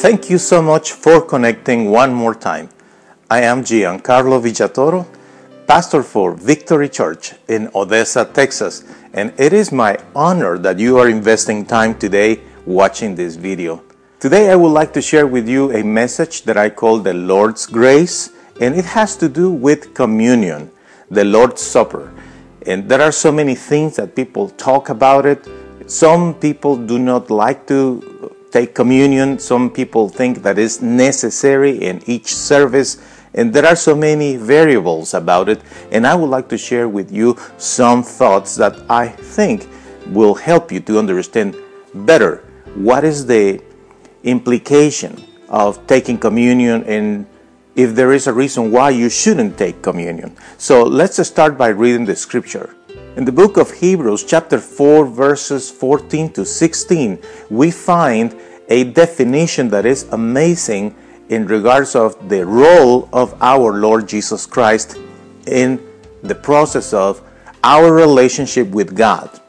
Thank you so much for connecting one more time. I am Giancarlo Villatoro, pastor for Victory Church in Odessa, Texas, and it is my honor that you are investing time today watching this video. Today I would like to share with you a message that I call the Lord's Grace, and it has to do with communion, the Lord's Supper. And there are so many things that people talk about it. Some people do not like to take communion. Some people think that is necessary in each service. And there are so many variables about it. And I would like to share with you some thoughts that I think will help you to understand better what is the implication of taking communion and if there is a reason why you shouldn't take communion. So let's start by reading the scripture. In the book of Hebrews, chapter 4, verses 14 to 16, we find a definition that is amazing in regards of the role of our Lord Jesus Christ in the process of our relationship with God.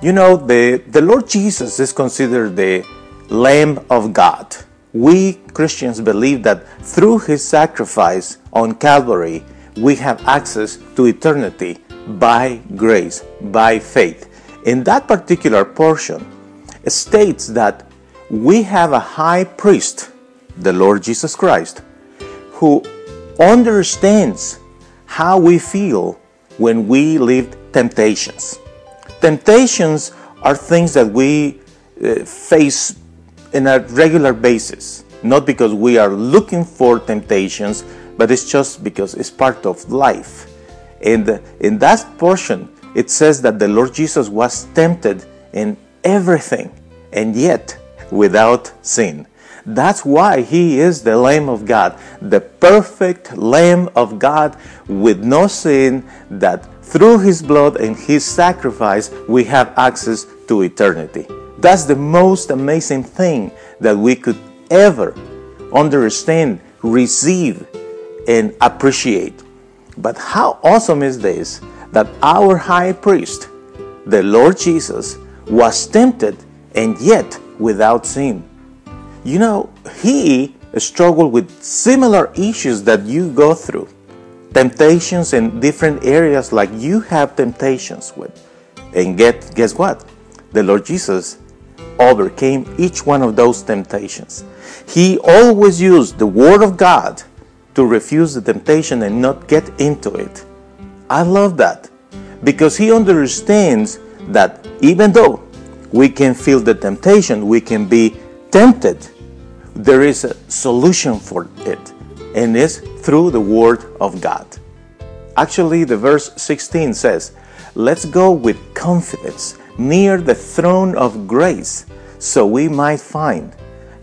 You know, the, the Lord Jesus is considered the Lamb of God. We Christians believe that through his sacrifice on Calvary, we have access to eternity by grace, by faith. In that particular portion, states that we have a high priest, the Lord Jesus Christ, who understands how we feel when we live temptations. Temptations are things that we uh, face in a regular basis, not because we are looking for temptations, but it's just because it's part of life. And in that portion, it says that the Lord Jesus was tempted in everything and yet without sin. That's why he is the Lamb of God, the perfect Lamb of God with no sin, that through his blood and his sacrifice we have access to eternity. That's the most amazing thing that we could ever understand, receive, and appreciate. But how awesome is this that our high priest, the Lord Jesus, was tempted and yet without sin. You know, he struggled with similar issues that you go through, temptations in different areas like you have temptations with. And get guess what? The Lord Jesus overcame each one of those temptations. He always used the Word of God to refuse the temptation and not get into it. I love that because he understands that even though we can feel the temptation, we can be tempted, there is a solution for it, and it's through the Word of God. Actually, the verse 16 says, Let's go with confidence near the throne of grace so we might find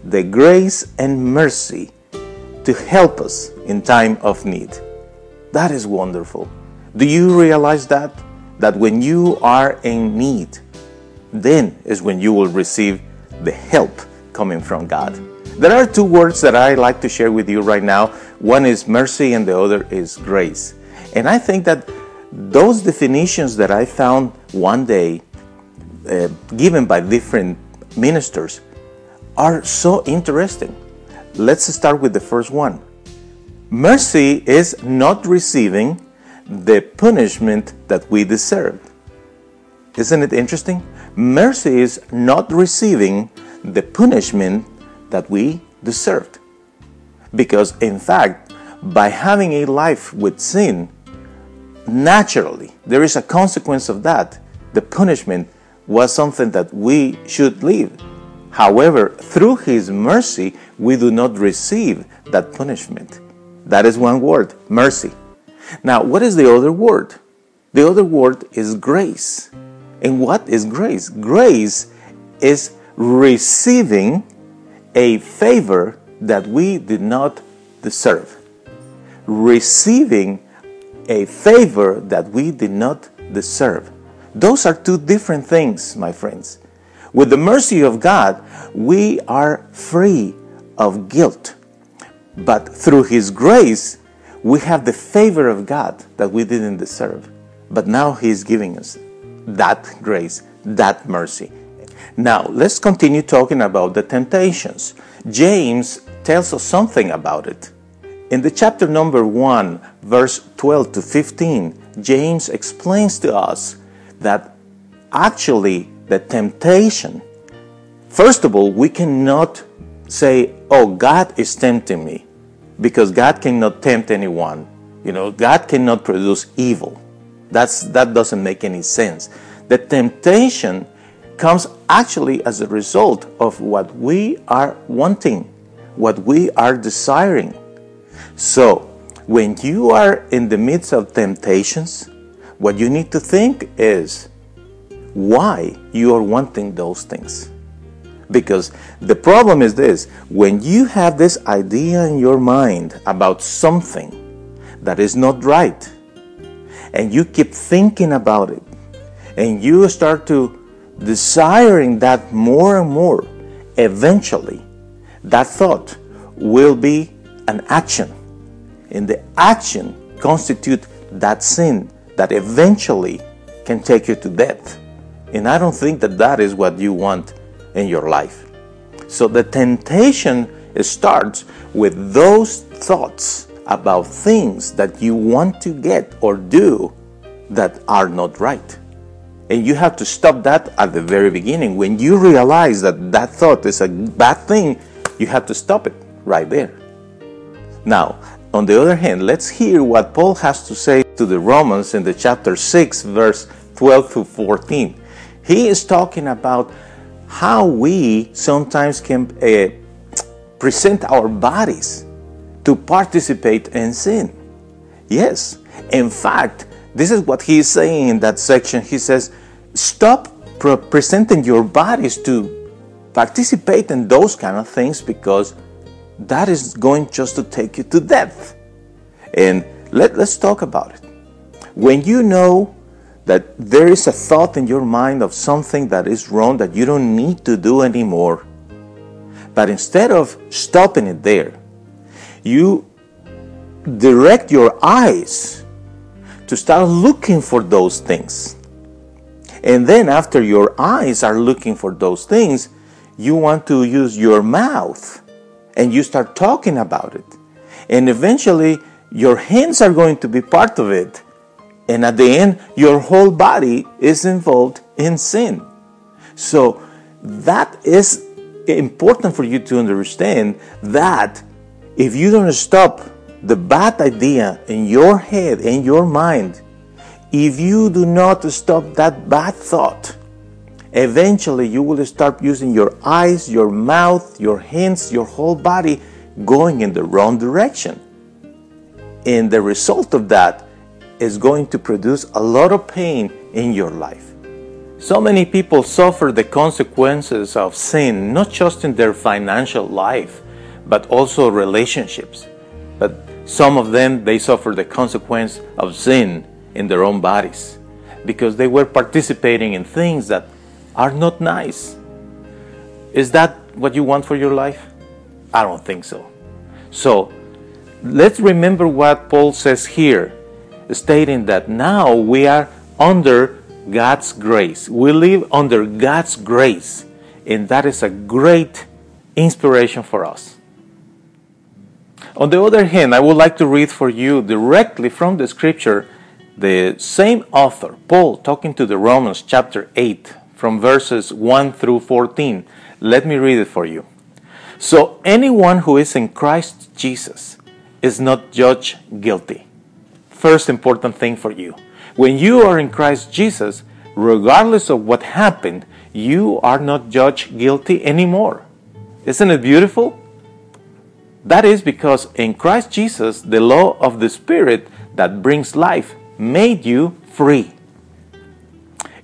the grace and mercy to help us in time of need. That is wonderful. Do you realize that? That when you are in need, then is when you will receive the help coming from God. There are two words that I like to share with you right now. One is mercy and the other is grace. And I think that those definitions that I found one day uh, given by different ministers are so interesting. Let's start with the first one. Mercy is not receiving the punishment that we deserved. Isn't it interesting? Mercy is not receiving the punishment that we deserved. Because, in fact, by having a life with sin, naturally, there is a consequence of that. The punishment was something that we should live. However, through His mercy, we do not receive that punishment. That is one word, mercy. Now, what is the other word? The other word is grace. And what is grace? Grace is receiving a favor that we did not deserve. Receiving a favor that we did not deserve. Those are two different things, my friends. With the mercy of God, we are free of guilt. But through His grace, we have the favor of God that we didn't deserve. But now He is giving us that grace, that mercy. Now, let's continue talking about the temptations. James tells us something about it. In the chapter number 1, verse 12 to 15, James explains to us that actually the temptation, first of all, we cannot say, Oh, God is tempting me, because God cannot tempt anyone. You know, God cannot produce evil. That's, that doesn't make any sense. The temptation comes actually as a result of what we are wanting, what we are desiring. So, when you are in the midst of temptations, what you need to think is why you are wanting those things. Because the problem is this when you have this idea in your mind about something that is not right, and you keep thinking about it, and you start to desiring that more and more, eventually that thought will be an action. And the action constitute that sin that eventually can take you to death. And I don't think that that is what you want in your life. So the temptation starts with those thoughts about things that you want to get or do that are not right. And you have to stop that at the very beginning. When you realize that that thought is a bad thing, you have to stop it right there. Now, on the other hand, let's hear what Paul has to say to the Romans in the chapter 6, verse 12 to 14. He is talking about how we sometimes can uh, present our bodies to participate in sin. Yes, in fact, this is what he is saying in that section. He says, Stop pre- presenting your bodies to participate in those kind of things because that is going just to take you to death. And let, let's talk about it. When you know that there is a thought in your mind of something that is wrong that you don't need to do anymore, but instead of stopping it there, you direct your eyes to start looking for those things. And then, after your eyes are looking for those things, you want to use your mouth and you start talking about it. And eventually, your hands are going to be part of it. And at the end, your whole body is involved in sin. So, that is important for you to understand that if you don't stop the bad idea in your head, in your mind, if you do not stop that bad thought, eventually you will start using your eyes, your mouth, your hands, your whole body going in the wrong direction. And the result of that is going to produce a lot of pain in your life. So many people suffer the consequences of sin, not just in their financial life, but also relationships. But some of them, they suffer the consequence of sin in their own bodies because they were participating in things that are not nice. Is that what you want for your life? I don't think so. So, let's remember what Paul says here, stating that now we are under God's grace. We live under God's grace, and that is a great inspiration for us. On the other hand, I would like to read for you directly from the scripture the same author, Paul, talking to the Romans, chapter 8, from verses 1 through 14. Let me read it for you. So, anyone who is in Christ Jesus is not judged guilty. First important thing for you. When you are in Christ Jesus, regardless of what happened, you are not judged guilty anymore. Isn't it beautiful? That is because in Christ Jesus, the law of the Spirit that brings life made you free.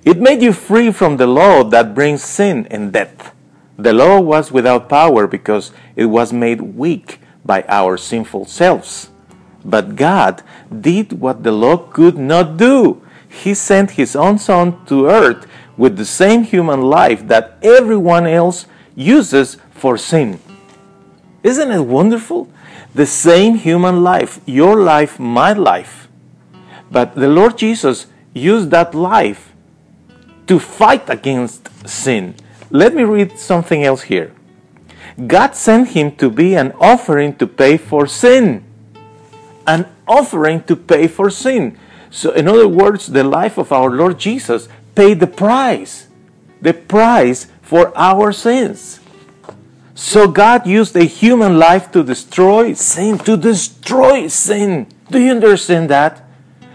It made you free from the law that brings sin and death. The law was without power because it was made weak by our sinful selves. But God did what the law could not do. He sent His own Son to earth with the same human life that everyone else uses for sin. Isn't it wonderful? The same human life, your life, my life. But the Lord Jesus used that life to fight against sin, let me read something else here. God sent him to be an offering to pay for sin. An offering to pay for sin. So, in other words, the life of our Lord Jesus paid the price, the price for our sins. So, God used a human life to destroy sin, to destroy sin. Do you understand that?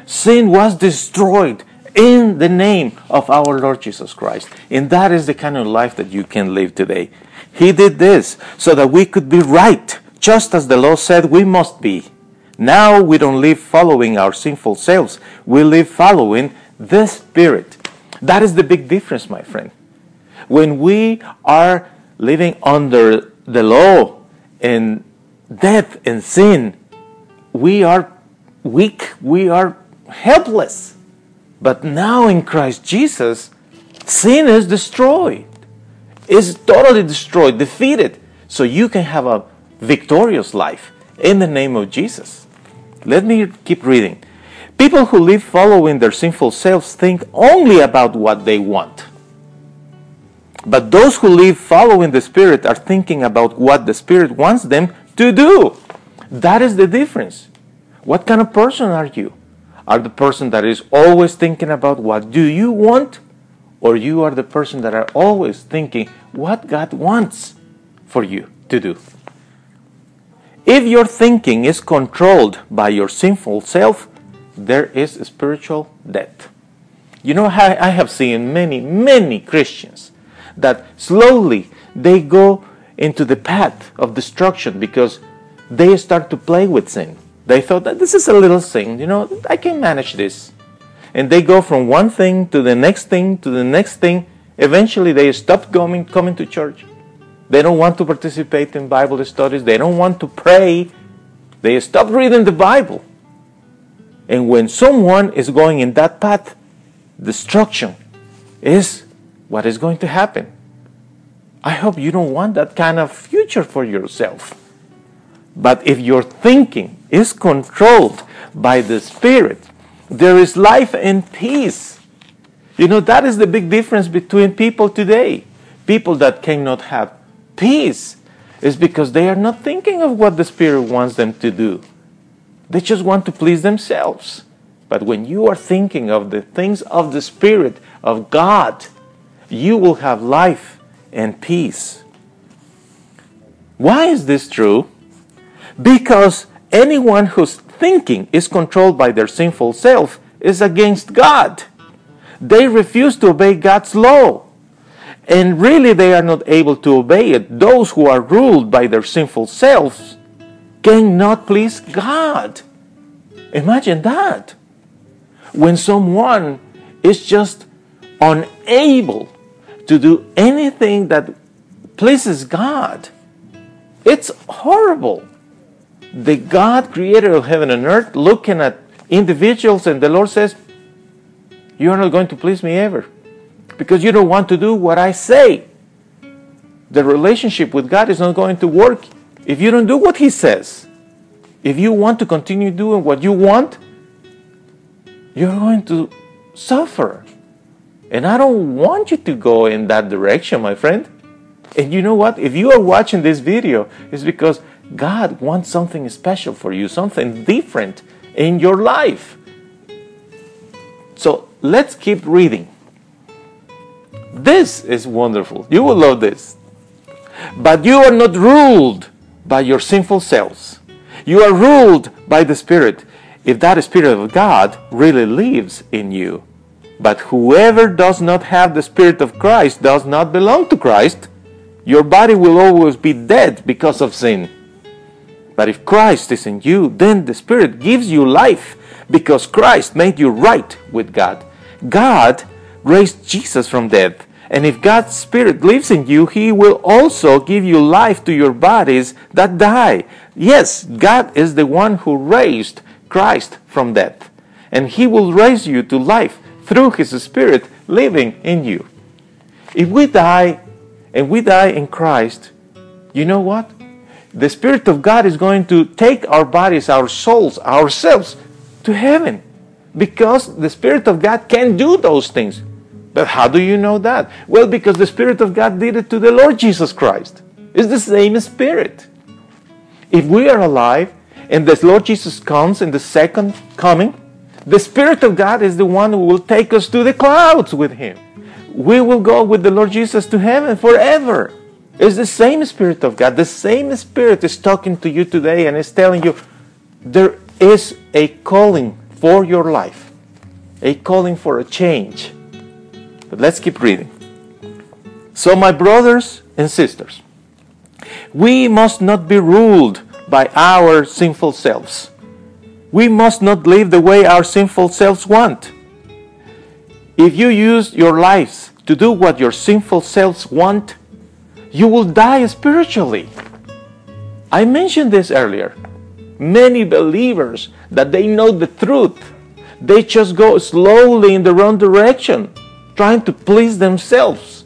Sin was destroyed in the name of our Lord Jesus Christ. And that is the kind of life that you can live today. He did this so that we could be right, just as the law said we must be. Now we don't live following our sinful selves, we live following the Spirit. That is the big difference, my friend. When we are living under the law and death and sin, we are weak, we are helpless. But now in Christ Jesus, sin is destroyed, is totally destroyed, defeated. So you can have a victorious life in the name of Jesus. Let me keep reading. People who live following their sinful selves think only about what they want. But those who live following the Spirit are thinking about what the Spirit wants them to do. That is the difference. What kind of person are you? Are the person that is always thinking about what do you want? Or you are the person that are always thinking what God wants for you to do? If your thinking is controlled by your sinful self, there is spiritual death. You know, I have seen many, many Christians that slowly they go into the path of destruction because they start to play with sin. They thought that this is a little thing, you know, I can manage this. And they go from one thing to the next thing to the next thing. Eventually, they stop coming, coming to church. They don't want to participate in Bible studies. They don't want to pray. They stop reading the Bible. And when someone is going in that path, destruction is what is going to happen. I hope you don't want that kind of future for yourself. But if your thinking is controlled by the Spirit, there is life and peace. You know, that is the big difference between people today. People that cannot have peace is because they are not thinking of what the Spirit wants them to do. They just want to please themselves. But when you are thinking of the things of the Spirit, of God, you will have life and peace. Why is this true? Because anyone whose thinking is controlled by their sinful self is against God. They refuse to obey God's law. And really, they are not able to obey it. Those who are ruled by their sinful selves cannot please God. Imagine that. When someone is just unable to do anything that pleases God, it's horrible. The God, creator of heaven and earth, looking at individuals, and the Lord says, You are not going to please me ever because you don't want to do what I say. The relationship with God is not going to work if you don't do what He says. If you want to continue doing what you want, you're going to suffer. And I don't want you to go in that direction, my friend. And you know what? If you are watching this video, it's because God wants something special for you, something different in your life. So let's keep reading. This is wonderful. You will love this. But you are not ruled by your sinful selves. You are ruled by the Spirit, if that Spirit of God really lives in you. But whoever does not have the Spirit of Christ does not belong to Christ. Your body will always be dead because of sin. But if Christ is in you, then the Spirit gives you life because Christ made you right with God. God raised Jesus from death. And if God's Spirit lives in you, He will also give you life to your bodies that die. Yes, God is the one who raised Christ from death. And He will raise you to life through His Spirit living in you. If we die and we die in Christ, you know what? The Spirit of God is going to take our bodies, our souls, ourselves to heaven because the Spirit of God can do those things But how do you know that? Well, because the Spirit of God did it to the Lord Jesus Christ. It's the same Spirit. If we are alive and the Lord Jesus comes in the second coming, the Spirit of God is the one who will take us to the clouds with Him. We will go with the Lord Jesus to heaven forever. It's the same Spirit of God. The same Spirit is talking to you today and is telling you there is a calling for your life, a calling for a change. But let's keep reading. So, my brothers and sisters, we must not be ruled by our sinful selves. We must not live the way our sinful selves want. If you use your lives to do what your sinful selves want, you will die spiritually. I mentioned this earlier. Many believers that they know the truth, they just go slowly in the wrong direction, trying to please themselves.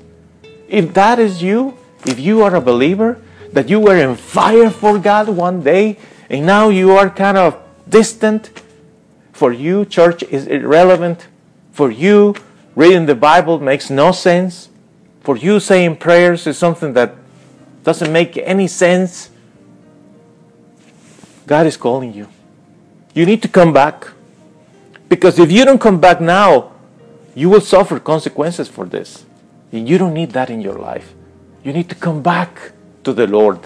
If that is you, if you are a believer, that you were in fire for God one day, and now you are kind of distant, for you, church is irrelevant. For you, reading the Bible makes no sense for you saying prayers is something that doesn't make any sense, God is calling you. You need to come back. Because if you don't come back now, you will suffer consequences for this. And you don't need that in your life. You need to come back to the Lord.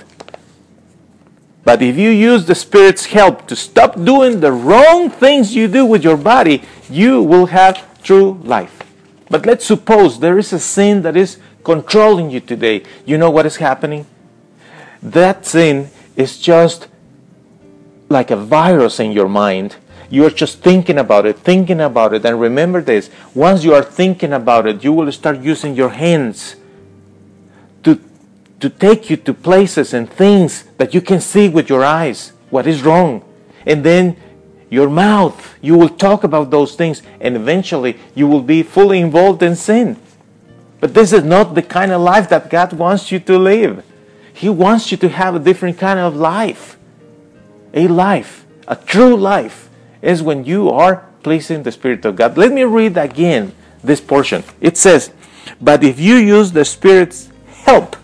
But if you use the Spirit's help to stop doing the wrong things you do with your body, you will have true life. But let's suppose there is a sin that is controlling you today. You know what is happening? That sin is just like a virus in your mind. You are just thinking about it, thinking about it. And remember this once you are thinking about it, you will start using your hands to take you to places and things that you can see with your eyes what is wrong. And then your mouth, you will talk about those things, and eventually you will be fully involved in sin. But this is not the kind of life that God wants you to live. He wants you to have a different kind of life. A life, a true life, is when you are pleasing the Spirit of God. Let me read again this portion. It says, But if you use the Spirit's help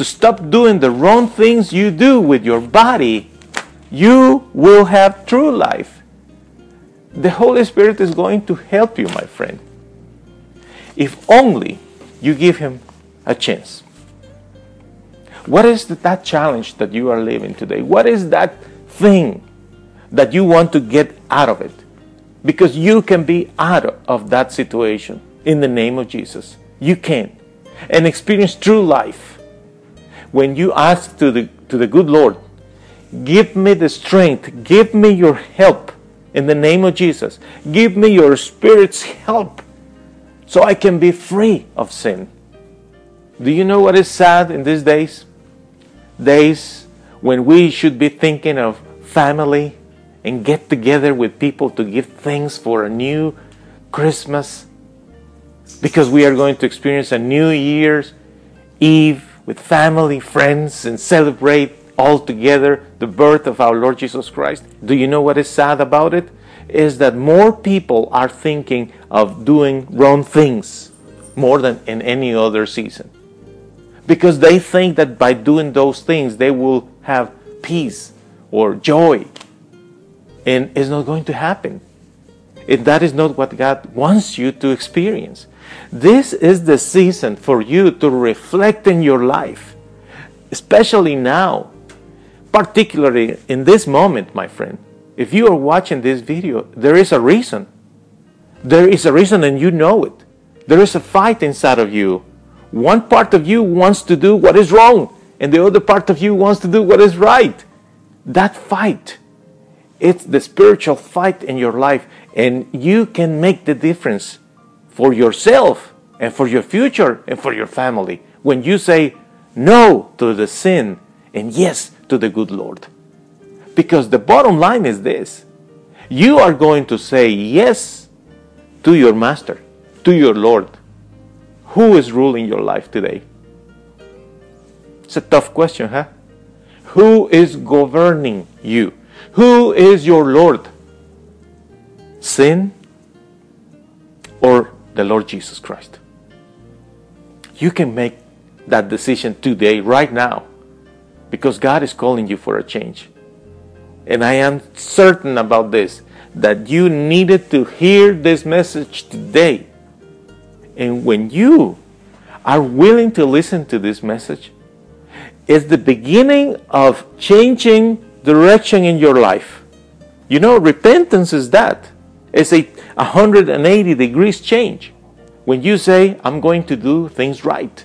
to stop doing the wrong things you do with your body, you will have true life the Holy Spirit is going to help you, my friend. If only you give Him a chance. What is that challenge that you are living today? What is that thing that you want to get out of it? Because you can be out of that situation in the name of Jesus. You can. And experience true life. When you ask to the, to the good Lord, give me the strength, give me your help in the name of Jesus. Give me your Spirit's help so I can be free of sin. Do you know what is sad in these days? Days when we should be thinking of family and get together with people to give thanks for a new Christmas because we are going to experience a new year's eve with family, friends, and celebrate all together the birth of our Lord Jesus Christ. Do you know what is sad about it? Is that more people are thinking of doing wrong things more than in any other season. Because they think that by doing those things they will have peace or joy. And it's not going to happen. And that is not what God wants you to experience. This is the season for you to reflect in your life, especially now particularly in this moment, my friend, if you are watching this video, there is a reason. There is a reason, and you know it. There is a fight inside of you. One part of you wants to do what is wrong, and the other part of you wants to do what is right. That fight, it's the spiritual fight in your life, and you can make the difference for yourself and for your future and for your family when you say no to the sin and yes to the good Lord. Because the bottom line is this you are going to say yes to your master, to your Lord. Who is ruling your life today? It's a tough question, huh? Who is governing you? Who is your Lord? Sin or the Lord Jesus Christ? you can make that decision today, right now, because God is calling you for a change. And I am certain about this that you needed to hear this message today. And when you are willing to listen to this message, it's the beginning of changing direction in your life. You know, repentance is that. It's a 180 degrees change. When you say, I'm going to do things right.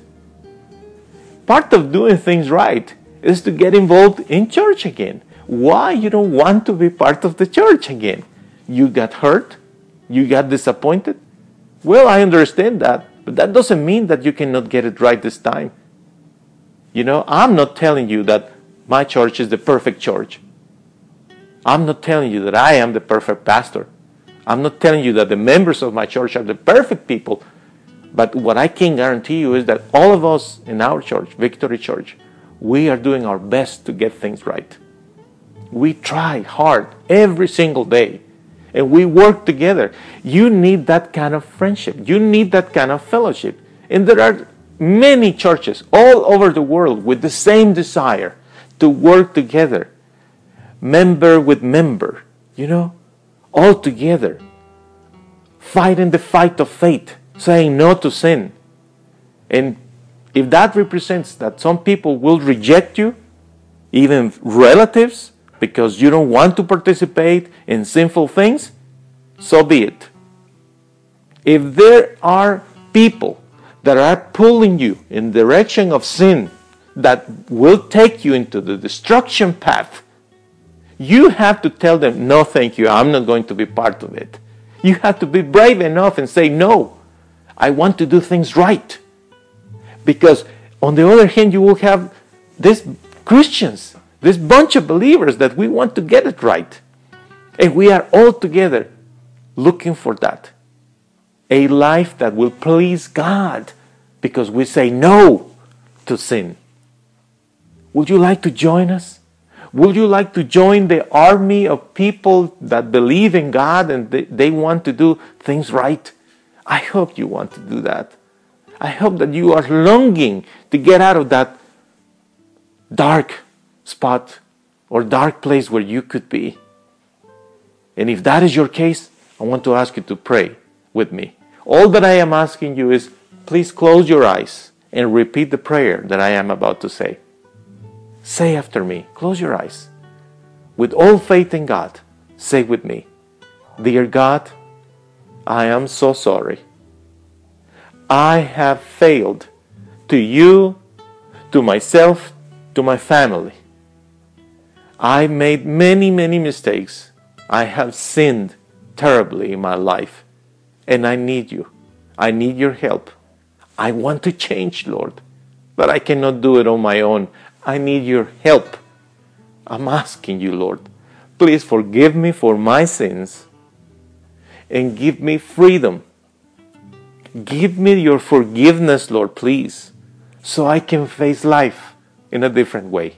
Part of doing things right is to get involved in church again. Why you don't want to be part of the church again? You got hurt? You got disappointed? Well, I understand that, but that doesn't mean that you cannot get it right this time. You know, I'm not telling you that my church is the perfect church. I'm not telling you that I am the perfect pastor. I'm not telling you that the members of my church are the perfect people. But what I can guarantee you is that all of us in our church, Victory Church, we are doing our best to get things right. We try hard every single day and we work together. You need that kind of friendship. You need that kind of fellowship. And there are many churches all over the world with the same desire to work together, member with member, you know, all together, fighting the fight of faith, saying no to sin. And if that represents that some people will reject you, even relatives, because you don't want to participate in sinful things, so be it. If there are people that are pulling you in the direction of sin that will take you into the destruction path, you have to tell them, no, thank you, I'm not going to be part of it. You have to be brave enough and say, no, I want to do things right. Because on the other hand, you will have these Christians, this bunch of believers that we want to get it right. And we are all together looking for that. A life that will please God because we say no to sin. Would you like to join us? Would you like to join the army of people that believe in God and they, want to do things right? I hope you want to do that. I hope that you are longing to get out of that dark spot or dark place where you could be. And if that is your case, I want to ask you to pray with me. All that I am asking you is please close your eyes and repeat the prayer that I am about to say. Say after me, close your eyes. With all faith in God, say with me, Dear God, I am so sorry. I have failed to you, to myself, to my family. I made many, many mistakes. I have sinned terribly in my life. And I need you. I need your help. I want to change, Lord, but I cannot do it on my own. I need your help. I'm asking you, Lord, please forgive me for my sins and give me freedom. Give me your forgiveness, Lord, please, so I can face life in a different way.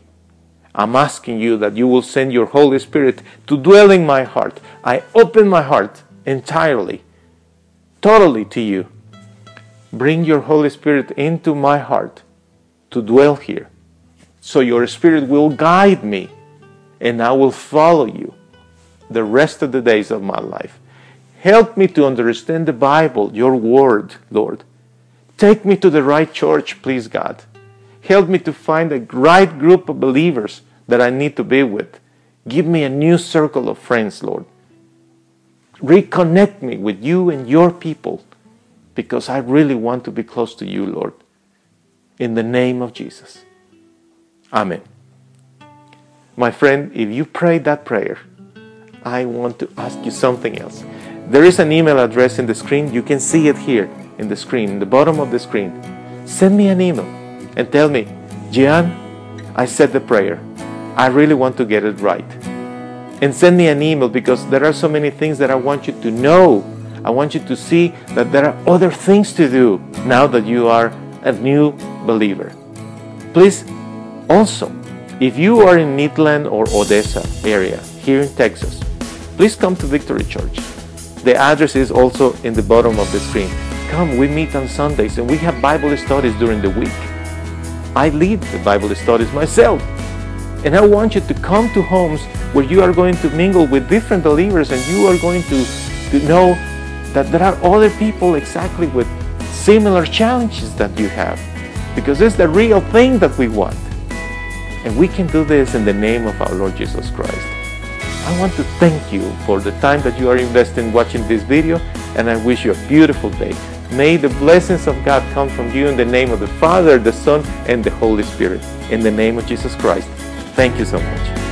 I'm asking you that you will send your Holy Spirit to dwell in my heart. I open my heart entirely, totally to you. Bring your Holy Spirit into my heart to dwell here. So your Spirit will guide me and I will follow you the rest of the days of my life. Help me to understand the Bible, your word, Lord. Take me to the right church, please, God. Help me to find a right group of believers that I need to be with. Give me a new circle of friends, Lord. Reconnect me with you and your people because I really want to be close to you, Lord. In the name of Jesus. Amen. My friend, if you prayed that prayer, I want to ask you something else. There is an email address in the screen. You can see it here in the screen, in the bottom of the screen. Send me an email and tell me, Gian, I said the prayer. I really want to get it right. And send me an email because there are so many things that I want you to know. I want you to see that there are other things to do now that you are a new believer. Please, also, if you are in Midland or Odessa area here in Texas, please come to Victory Church. The address is also in the bottom of the screen. come, we meet on Sundays and we have Bible studies during the week. I lead the Bible studies myself. And I want you to come to homes where you are going to mingle with different believers and you are going to, to know that there are other people exactly with similar challenges that you have. Because it's the real thing that we want. And we can do this in the name of our Lord Jesus Christ. I want to thank you for the time that you are investing watching this video and I wish you a beautiful day. May the blessings of God come from you in the name of the Father, the Son, and the Holy Spirit. In the name of Jesus Christ. Thank you so much.